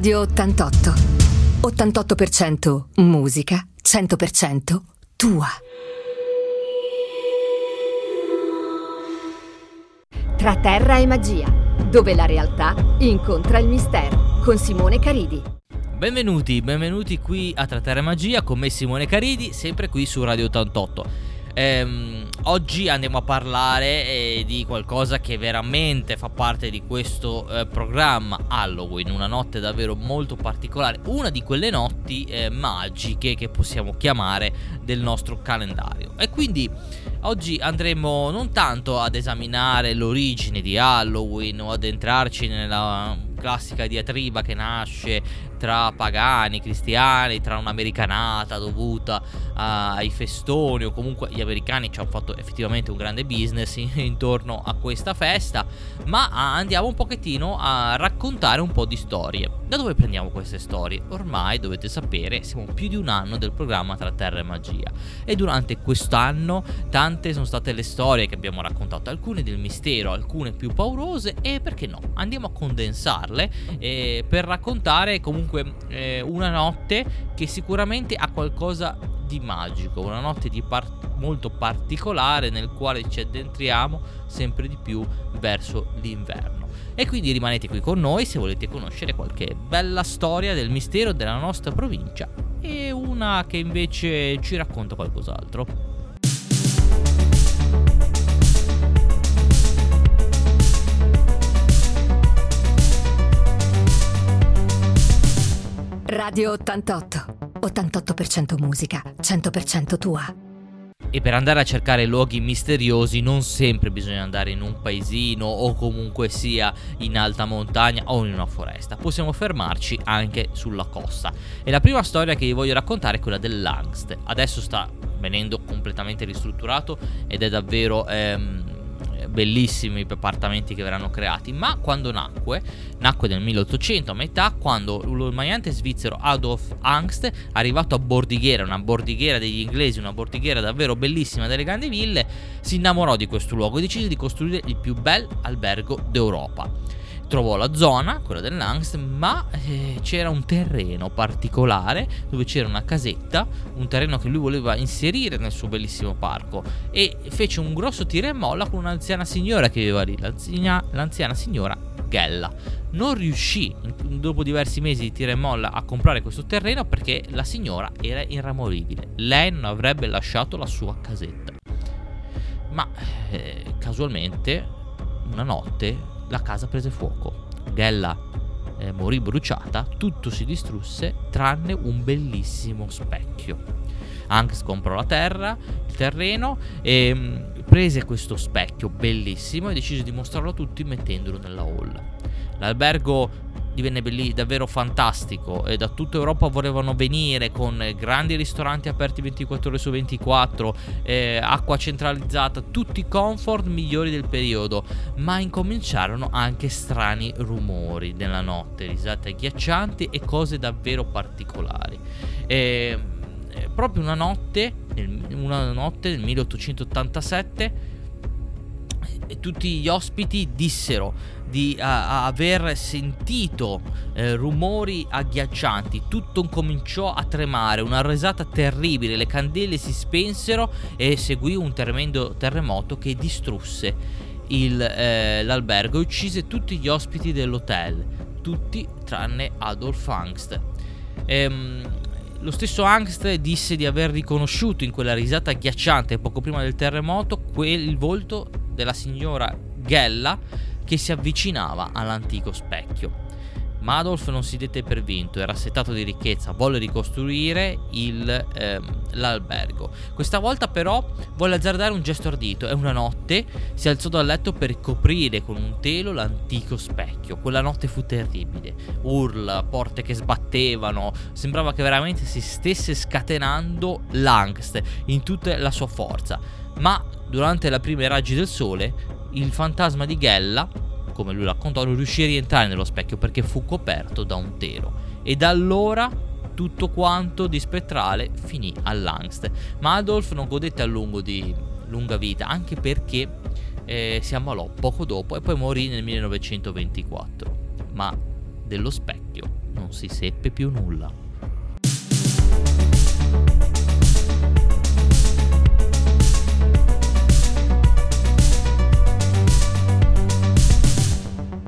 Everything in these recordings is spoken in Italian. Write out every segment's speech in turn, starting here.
Radio 88. 88% musica, 100% tua. Tra terra e magia, dove la realtà incontra il mistero, con Simone Caridi. Benvenuti, benvenuti qui a Tra terra e magia con me Simone Caridi, sempre qui su Radio 88. Ehm, oggi andiamo a parlare eh, di qualcosa che veramente fa parte di questo eh, programma Halloween, una notte davvero molto particolare, una di quelle notti eh, magiche che possiamo chiamare del nostro calendario. E quindi oggi andremo non tanto ad esaminare l'origine di Halloween o ad entrarci nella classica diatriba che nasce tra pagani, cristiani, tra un'americanata dovuta ai festoni o comunque gli americani ci hanno fatto effettivamente un grande business intorno a questa festa, ma andiamo un pochettino a raccontare un po' di storie. Da dove prendiamo queste storie? Ormai dovete sapere, siamo più di un anno del programma Tra Terra e Magia e durante quest'anno tante sono state le storie che abbiamo raccontato, alcune del mistero, alcune più paurose e perché no, andiamo a condensarle eh, per raccontare comunque eh, una notte che sicuramente ha qualcosa di magico, una notte di par- molto particolare nel quale ci addentriamo sempre di più verso l'inverno. E quindi rimanete qui con noi se volete conoscere qualche bella storia del mistero della nostra provincia e una che invece ci racconta qualcos'altro. Radio 88. 88% musica, 100% tua. E per andare a cercare luoghi misteriosi non sempre bisogna andare in un paesino o comunque sia in alta montagna o in una foresta. Possiamo fermarci anche sulla costa. E la prima storia che vi voglio raccontare è quella dell'Angst. Adesso sta venendo completamente ristrutturato ed è davvero... Ehm, bellissimi appartamenti che verranno creati, ma quando nacque, nacque nel 1800 a metà, quando il magnante svizzero Adolf Angst, arrivato a Bordighera, una bordighiera degli inglesi, una bordighiera davvero bellissima delle grandi ville, si innamorò di questo luogo e decise di costruire il più bel albergo d'Europa trovò la zona, quella dell'Angst, ma eh, c'era un terreno particolare dove c'era una casetta, un terreno che lui voleva inserire nel suo bellissimo parco e fece un grosso tira e molla con un'anziana signora che viveva lì, l'anziana, l'anziana signora Gella. Non riuscì dopo diversi mesi di tira e molla a comprare questo terreno perché la signora era irramoribile. Lei non avrebbe lasciato la sua casetta. Ma eh, casualmente una notte la casa prese fuoco. Gella eh, morì bruciata, tutto si distrusse tranne un bellissimo specchio. Anx comprò la terra, il terreno e mm, prese questo specchio bellissimo e decise di mostrarlo a tutti mettendolo nella hall. L'albergo divenne belli, davvero fantastico e da tutta Europa volevano venire con grandi ristoranti aperti 24 ore su 24, eh, acqua centralizzata, tutti i comfort migliori del periodo, ma incominciarono anche strani rumori nella notte, risate agghiaccianti e cose davvero particolari. E, eh, proprio una notte, una notte nel 1887, tutti gli ospiti dissero di uh, aver sentito eh, rumori agghiaccianti, tutto cominciò a tremare, una risata terribile, le candele si spensero e seguì un tremendo terremoto che distrusse il, eh, l'albergo e uccise tutti gli ospiti dell'hotel, tutti tranne Adolf Angst. Ehm, lo stesso Angst disse di aver riconosciuto in quella risata agghiacciante poco prima del terremoto quel, il volto della signora Gella che si avvicinava all'antico specchio. Ma Adolf non si dette per vinto, era assetato di ricchezza, volle ricostruire il, ehm, l'albergo. Questa volta però volle azzardare un gesto ardito e una notte si alzò dal letto per coprire con un telo l'antico specchio. Quella notte fu terribile. Urla, porte che sbattevano, sembrava che veramente si stesse scatenando l'angst in tutta la sua forza. Ma durante la prima raggi del sole il fantasma di Gella, come lui raccontò, non riuscì a rientrare nello specchio perché fu coperto da un telo. E da allora tutto quanto di spettrale finì all'Angst. Ma Adolf non godette a lungo di lunga vita, anche perché eh, si ammalò poco dopo e poi morì nel 1924. Ma dello specchio non si seppe più nulla.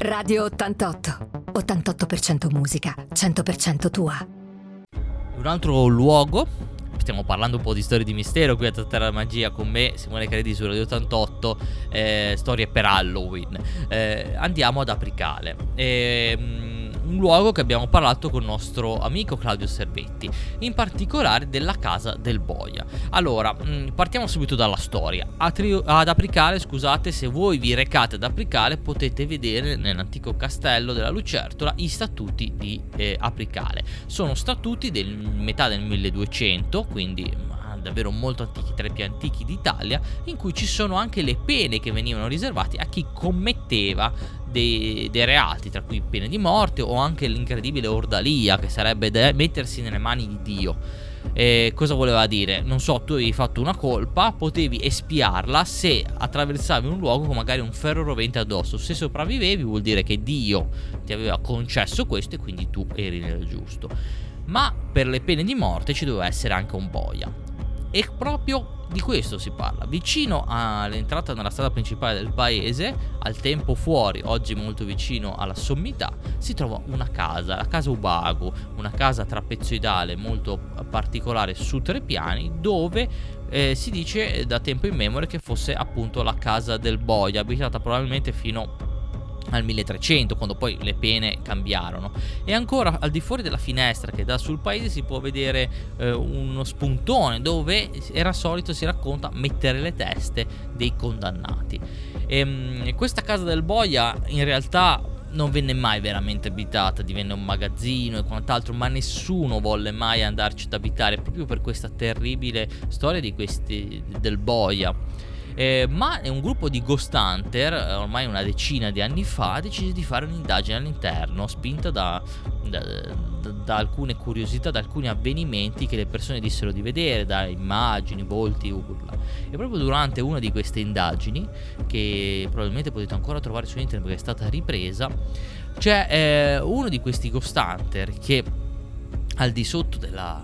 Radio 88. 88% musica, 100% tua. Un altro luogo, stiamo parlando un po' di storie di mistero qui a Terra Magia con me, Simone Credi su Radio 88, eh, storie per Halloween. Eh, andiamo ad Apricale. Eh, un luogo che abbiamo parlato con il nostro amico Claudio Servetti, in particolare della casa del Boia. Allora, mm, partiamo subito dalla storia. ad Apricale, scusate, se voi vi recate ad Apricale potete vedere nell'antico castello della Lucertola i statuti di eh, Apricale. Sono statuti del metà del 1200, quindi davvero molto antichi, tra i più antichi d'Italia, in cui ci sono anche le pene che venivano riservate a chi commetteva dei, dei, reati, tra cui pene di morte o anche l'incredibile ordalia, che sarebbe mettersi nelle mani di Dio. E cosa voleva dire? Non so, tu avevi fatto una colpa, potevi espiarla se attraversavi un luogo con magari un ferro rovente addosso. Se sopravvivevi vuol dire che Dio ti aveva concesso questo e quindi tu eri nel giusto. Ma per le pene di morte ci doveva essere anche un boia. E proprio di questo si parla. Vicino all'entrata nella strada principale del paese, al tempo fuori, oggi molto vicino alla sommità, si trova una casa, la casa Ubago, una casa trapezoidale molto particolare su tre piani, dove eh, si dice da tempo in memoria che fosse appunto la casa del boia, abitata probabilmente fino a al 1300 quando poi le pene cambiarono. E ancora al di fuori della finestra che dà sul paese si può vedere eh, uno spuntone dove era solito si racconta mettere le teste dei condannati. E, ehm, questa casa del boia in realtà non venne mai veramente abitata, divenne un magazzino e quant'altro, ma nessuno volle mai andarci ad abitare proprio per questa terribile storia di questi del boia eh, ma un gruppo di Ghost Hunter, eh, ormai una decina di anni fa, decise di fare un'indagine all'interno, spinta da, da, da, alcune curiosità, da alcuni avvenimenti che le persone dissero di vedere, da immagini, volti, urla. E proprio durante una di queste indagini, che probabilmente potete ancora trovare su internet perché è stata ripresa, c'è eh, uno di questi Ghost Hunter che al di sotto della,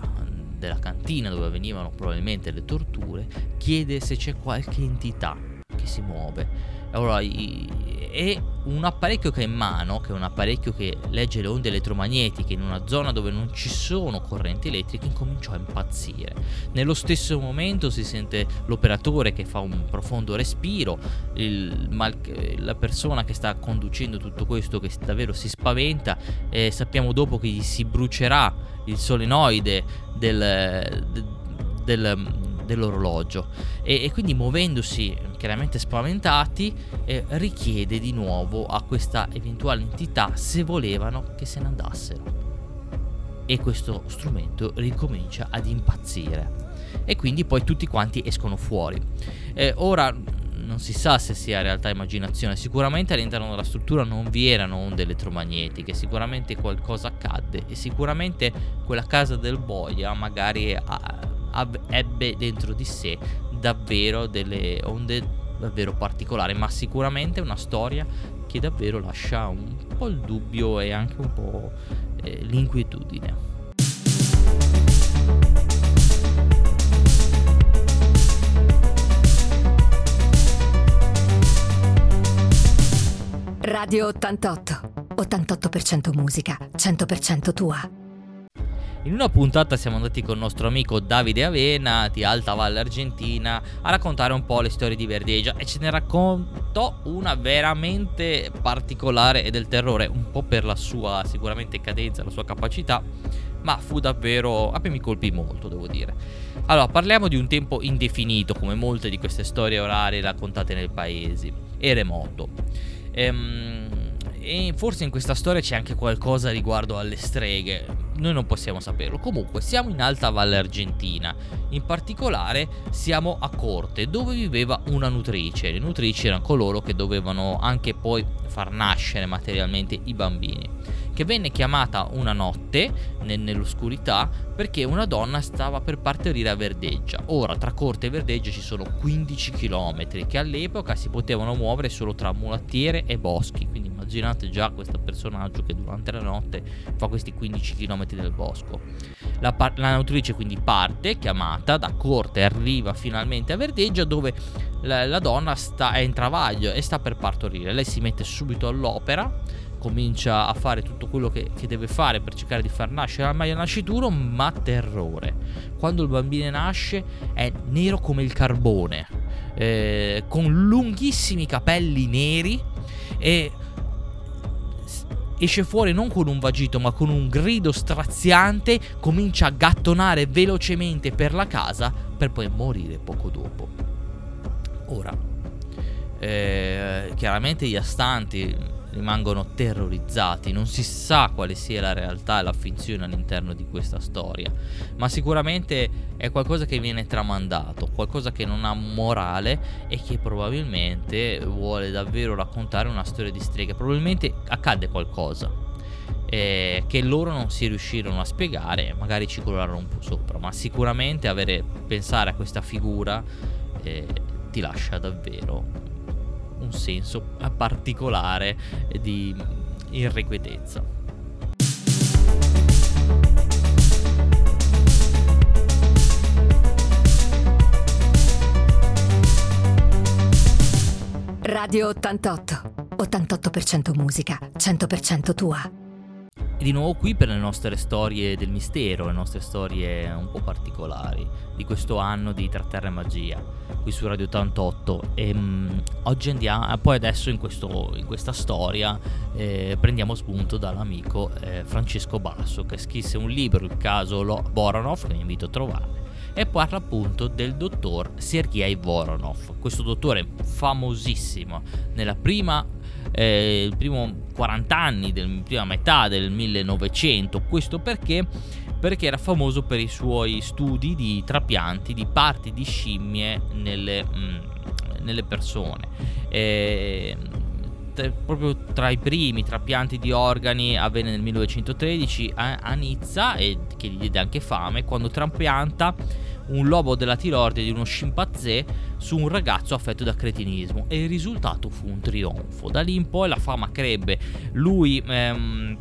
della cantina dove avvenivano probabilmente le torture, chiede se c'è qualche entità che si muove. Allora, è un apparecchio che ha in mano, che è un apparecchio che legge le onde elettromagnetiche in una zona dove non ci sono correnti elettriche, incominciò a impazzire. Nello stesso momento si sente l'operatore che fa un profondo respiro, mal- la persona che sta conducendo tutto questo che davvero si spaventa, e sappiamo dopo che gli si brucerà il solenoide del, del, dell'orologio. E, e, quindi muovendosi chiaramente spaventati eh, richiede di nuovo a questa eventuale entità se volevano che se ne andassero e questo strumento ricomincia ad impazzire. E quindi poi tutti quanti escono fuori. Eh, ora non si sa se sia realtà o immaginazione. Sicuramente all'interno della struttura non vi erano onde elettromagnetiche, sicuramente qualcosa accadde. E sicuramente quella casa del boia magari ha, ha, ebbe dentro di sé davvero delle onde davvero particolari, ma sicuramente una storia che davvero lascia un po' il dubbio e anche un po' eh, l'inquietudine. Radio 88. 88% musica, 100% tua. In una puntata siamo andati con il nostro amico Davide Avena di Alta Valle Argentina a raccontare un po' le storie di Verdegia e ce ne raccontò una veramente particolare e del terrore, un po' per la sua sicuramente cadenza, la sua capacità, ma fu davvero... a me mi colpì molto, devo dire. Allora, parliamo di un tempo indefinito, come molte di queste storie orarie raccontate nei paesi, e remoto. Ehm, e forse in questa storia c'è anche qualcosa riguardo alle streghe. Noi non possiamo saperlo. Comunque, siamo in Alta Valle Argentina. In particolare, siamo a Corte, dove viveva una nutrice. Le nutrici erano coloro che dovevano anche poi far nascere materialmente i bambini che venne chiamata una notte nell'oscurità perché una donna stava per partorire a Verdeggia. Ora tra Corte e Verdeggia ci sono 15 km che all'epoca si potevano muovere solo tra mulattiere e boschi, quindi immaginate già questo personaggio che durante la notte fa questi 15 km del bosco. La, par- la nautrice quindi parte, chiamata da corte, arriva finalmente a Verdeggia dove la, la donna sta, è in travaglio e sta per partorire. Lei si mette subito all'opera, comincia a fare tutto quello che, che, deve fare per cercare di far nascere al il nascituro, ma terrore. Quando il bambino nasce è nero come il carbone, eh, con lunghissimi capelli neri e esce fuori non con un vagito ma con un grido straziante, comincia a gattonare velocemente per la casa per poi morire poco dopo. Ora, eh, chiaramente gli astanti rimangono terrorizzati, non si sa quale sia la realtà e la finzione all'interno di questa storia, ma sicuramente è qualcosa che viene tramandato, qualcosa che non ha morale e che probabilmente vuole davvero raccontare una storia di streghe, probabilmente accadde qualcosa. Eh, che loro non si riuscirono a spiegare, magari ci colorarono un po' sopra, ma sicuramente avere pensare a questa figura eh, ti lascia davvero un senso particolare di irrequietezza. Radio 88. 88% musica, 100% tua. E di nuovo qui per le nostre storie del mistero, le nostre storie un po' particolari di questo anno di Tra Terra e Magia, qui su Radio 88. E, um, oggi andiamo, poi adesso in, questo, in questa storia eh, prendiamo spunto dall'amico eh, Francesco Basso che scrisse un libro, il caso Lo- Voronov, che vi invito a trovare e parla appunto del dottor Sergei Voronov, questo dottore famosissimo nella prima eh, il primo 40 anni, della prima metà del 1900. Questo perché? Perché era famoso per i suoi studi di trapianti di parti di scimmie nelle, mh, mm, nelle persone. Eh, proprio tra i primi trapianti di organi avvenne nel 1913 a, a Nizza e che gli diede anche fame quando trapianta un lobo della tiroide di uno scimpanzé su un ragazzo affetto da cretinismo e il risultato fu un trionfo. Da lì in poi la fama crebbe. Lui ehm,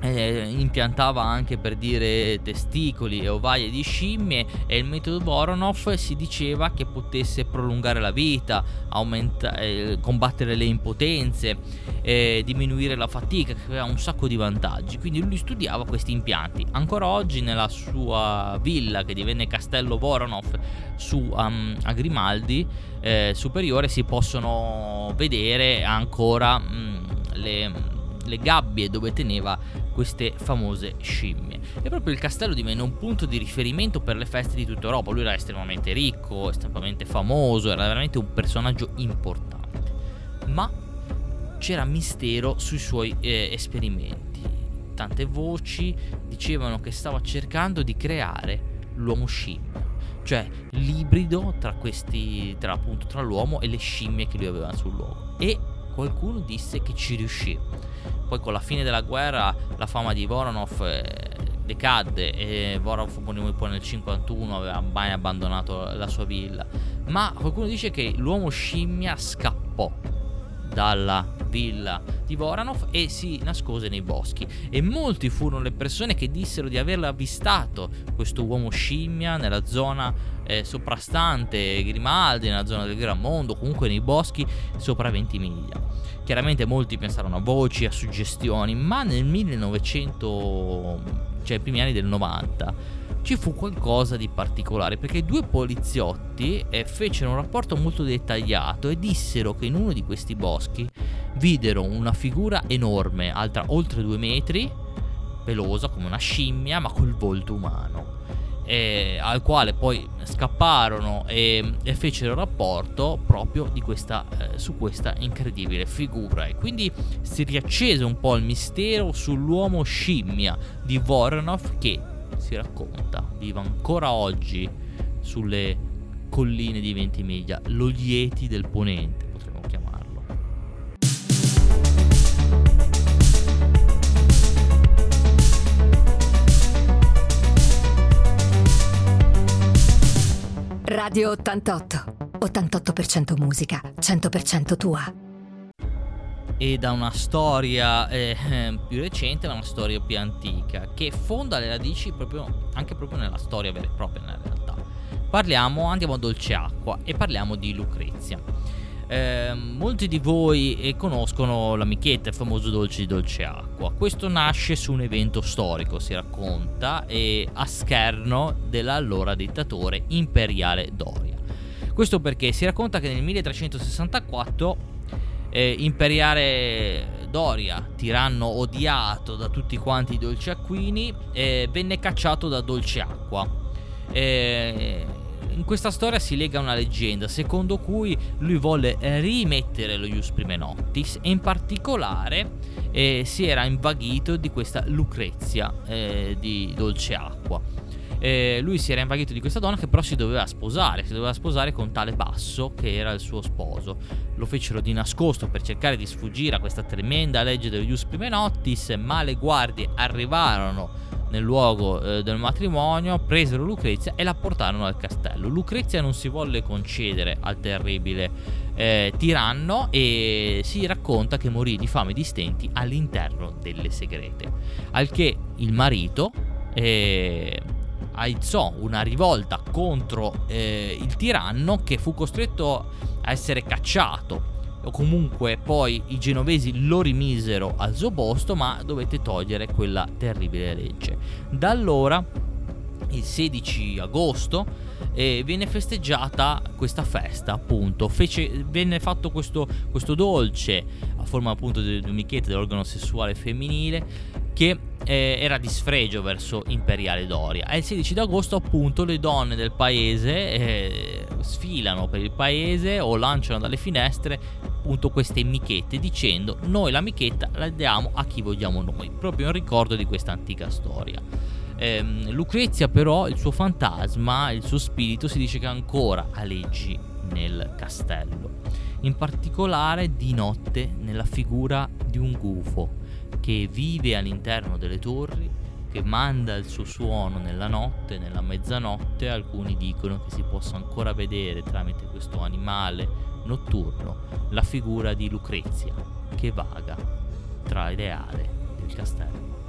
eh, impiantava anche per dire testicoli e ovaie di scimmie e il metodo Voronov si diceva che potesse prolungare la vita, aumenta- eh, combattere le impotenze, eh, diminuire la fatica, che aveva un sacco di vantaggi. Quindi lui studiava questi impianti. Ancora oggi nella sua villa che divenne Castello Voronov su um, a Grimaldi eh, superiore si possono vedere ancora mh, le le gabbie dove teneva queste famose scimmie. E proprio il castello divenne un punto di riferimento per le feste di tutta Europa. Lui era estremamente ricco, estremamente famoso, era veramente un personaggio importante. Ma c'era mistero sui suoi eh, esperimenti. Tante voci dicevano che stava cercando di creare l'uomo scimmia, cioè l'ibrido tra questi, tra appunto tra l'uomo e le scimmie che lui aveva sul luogo. E qualcuno disse che ci riuscì. Poi con la fine della guerra la fama di Voronov eh, decadde e Voronov poi nel 51 aveva mai abbandonato la sua villa. Ma qualcuno dice che l'uomo scimmia scappò dalla villa di Voranov e si nascose nei boschi e molti furono le persone che dissero di averlo avvistato questo uomo scimmia nella zona eh, soprastante Grimaldi, nella zona del Gran Mondo, comunque nei boschi sopra 20 miglia. Chiaramente molti pensarono a voci, a suggestioni, ma nel 1900, cioè i primi anni del 90, ci fu qualcosa di particolare perché due poliziotti eh, fecero un rapporto molto dettagliato e dissero che in uno di questi boschi videro una figura enorme, alta oltre due metri, pelosa come una scimmia ma col volto umano. Eh, al quale poi scapparono e, e fecero rapporto proprio questa, eh, su questa incredibile figura e quindi si riaccese un po' il mistero sull'uomo scimmia di Voronov che si racconta, vive ancora oggi sulle colline di Ventimiglia, lo Lieti del Ponente, potremmo chiamarlo. Radio 88. 88% musica, 100% tua. E da una storia eh, più recente a una storia più antica che fonda le radici proprio, anche proprio nella storia vera e propria nella realtà. Parliamo, andiamo a Dolce Acqua e parliamo di Lucrezia. Eh, molti di voi eh, conoscono l'amichetta, il famoso dolce di dolce acqua. Questo nasce su un evento storico, si racconta, e a scherno dell'allora dittatore imperiale Doria. Questo perché si racconta che nel 1364 eh, imperiale Doria, tiranno odiato da tutti quanti i dolci acquini, eh, venne cacciato da dolce acqua. Eh, in questa storia si lega una leggenda secondo cui lui volle rimettere lo Ius Prime Noctis e in particolare eh, si era invaghito di questa Lucrezia eh, di dolce acqua eh, lui si era invaghito di questa donna che però si doveva sposare, si doveva sposare con tale Basso che era il suo sposo. Lo fecero di nascosto per cercare di sfuggire a questa tremenda legge del Ius Prime ma le guardie arrivarono nel luogo eh, del matrimonio, presero Lucrezia e la portarono al castello. Lucrezia non si volle concedere al terribile eh, tiranno e si racconta che morì di fame e di stenti all'interno delle segrete. Al che il marito eh, aizzò una rivolta contro eh, il tiranno che fu costretto a essere cacciato o comunque poi i genovesi lo rimisero al suo posto ma dovette togliere quella terribile legge. Da allora, il 16 agosto, eh, viene festeggiata questa festa appunto Fece, venne fatto questo, questo dolce a forma appunto di, di michetta dell'organo sessuale femminile che eh, era di sfregio verso Imperiale Doria. E il 16 d'agosto, appunto, le donne del paese eh, sfilano per il paese o lanciano dalle finestre appunto queste michette dicendo noi la michetta la diamo a chi vogliamo noi, proprio in ricordo di questa antica storia. Eh, Lucrezia però, il suo fantasma, il suo spirito si dice che ancora aleggi nel castello, in particolare di notte nella figura di un gufo che vive all'interno delle torri, che manda il suo suono nella notte, nella mezzanotte, alcuni dicono che si possa ancora vedere tramite questo animale notturno la figura di Lucrezia che vaga tra le ale del castello.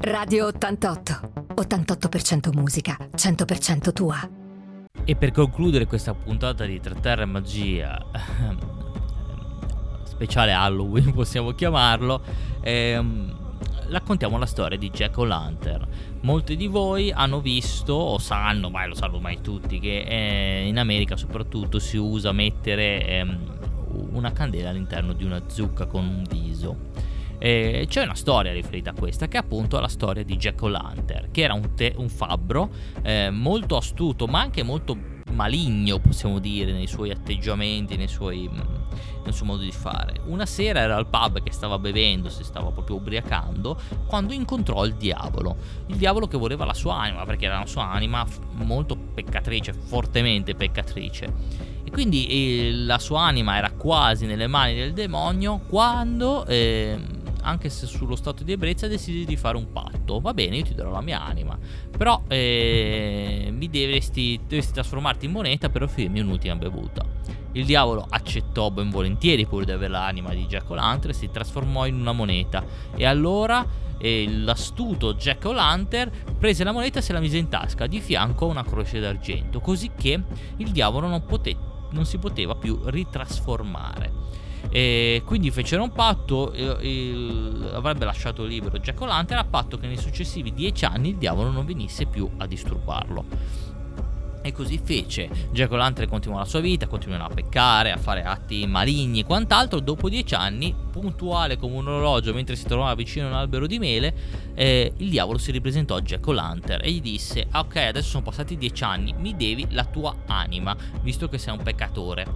Radio 88 88% musica, 100% tua. E per concludere questa puntata di Tra Terra e Magia, speciale Halloween possiamo chiamarlo, ehm, raccontiamo la storia di Jack O'Lantern. Molti di voi hanno visto o sanno, ma lo sanno ormai tutti, che eh, in America soprattutto si usa mettere ehm, una candela all'interno di una zucca con un viso. Eh, c'è una storia riferita a questa, che è appunto la storia di Jack O'Lantern, che era un, te- un fabbro eh, molto astuto, ma anche molto maligno, possiamo dire, nei suoi atteggiamenti, nei suoi, mm, nel suo modo di fare. Una sera era al pub che stava bevendo, si stava proprio ubriacando, quando incontrò il diavolo. Il diavolo che voleva la sua anima, perché era una sua anima molto peccatrice, fortemente peccatrice. E quindi eh, la sua anima era quasi nelle mani del demonio quando... Eh, anche se sullo stato di ebbrezza decidi di fare un patto. Va bene, io ti darò la mia anima. Però eh, mi dovresti, dovresti trasformarti in moneta per offrirmi un'ultima bevuta. Il diavolo accettò ben volentieri pur di avere l'anima di Jack O'Lantern e si trasformò in una moneta. E allora eh, l'astuto Jack O'Lantern prese la moneta e se la mise in tasca di fianco a una croce d'argento, così che il diavolo non, poté, non si poteva più ritrasformare. E quindi fecero un patto, il, il, avrebbe lasciato libero Jack O'Lantern a patto che nei successivi dieci anni il diavolo non venisse più a disturbarlo. E così fece. Jack O'Lantern continuò la sua vita, continuò a peccare, a fare atti maligni e quant'altro. Dopo dieci anni, puntuale come un orologio mentre si trovava vicino a un albero di mele, eh, il diavolo si ripresentò a Jack O'Lantern e gli disse: ah, Ok, adesso sono passati dieci anni, mi devi la tua anima, visto che sei un peccatore.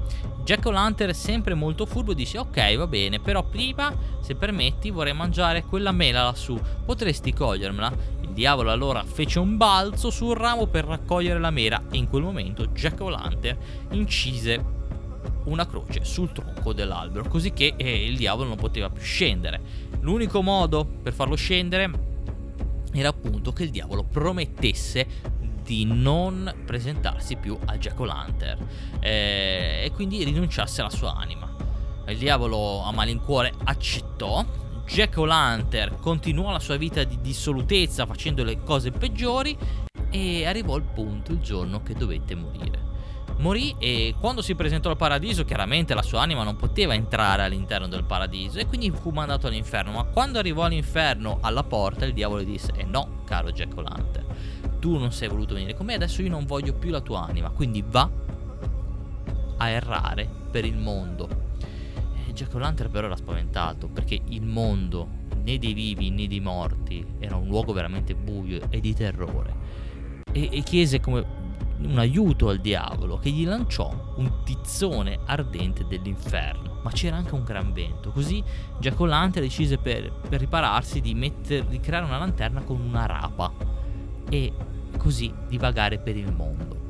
Jack O'Lantern, sempre molto furbo, disse: Ok, va bene, però prima, se permetti, vorrei mangiare quella mela lassù. Potresti cogliermela? Il diavolo allora fece un balzo sul ramo per raccogliere la mela e in quel momento Jack O'Lantern incise una croce sul tronco dell'albero, così che eh, il diavolo non poteva più scendere. L'unico modo per farlo scendere era appunto che il diavolo promettesse di non presentarsi più a Jack O'Lantern eh, e quindi rinunciasse alla sua anima. Il diavolo a malincuore accettò. Jack O'Lantern continuò la sua vita di dissolutezza facendo le cose peggiori e arrivò il punto, il giorno che dovette morire. Morì e quando si presentò al paradiso chiaramente la sua anima non poteva entrare all'interno del paradiso e quindi fu mandato all'inferno. Ma quando arrivò all'inferno alla porta il diavolo disse: Eh no, caro Jack O'Lantern, tu non sei voluto venire con me, adesso io non voglio più la tua anima, quindi va a errare per il mondo. E Jack O'Lantern però era spaventato perché il mondo né dei vivi né dei morti era un luogo veramente buio e di terrore e, e chiese come un aiuto al diavolo che gli lanciò un tizzone ardente dell'inferno. Ma c'era anche un gran vento, così Jack O'Lantern decise per, per ripararsi di, metter, di creare una lanterna con una rapa e così divagare per il mondo.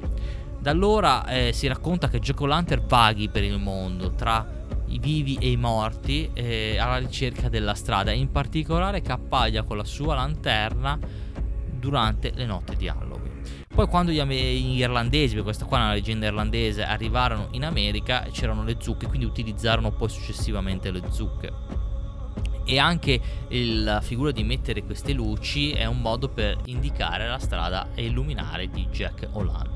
Da allora eh, si racconta che Jack O'Lantern vaghi per il mondo tra i vivi e i morti eh, alla ricerca della strada, in particolare che appaia con la sua lanterna durante le notti di Halloween. Poi quando gli irlandesi, perché questa qua è una leggenda irlandese, arrivarono in America c'erano le zucche, quindi utilizzarono poi successivamente le zucche. E anche la figura di mettere queste luci è un modo per indicare la strada e illuminare di Jack O'Lantern.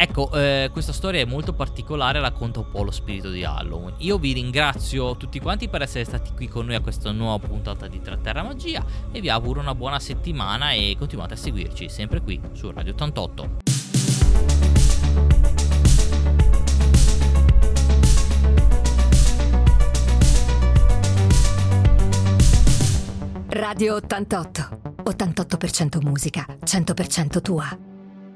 Ecco, eh, questa storia è molto particolare, racconta un po' lo spirito di Halloween. Io vi ringrazio tutti quanti per essere stati qui con noi a questa nuova puntata di Terra Magia e vi auguro una buona settimana e continuate a seguirci sempre qui su Radio 88. Radio 88. 88% musica, 100% tua.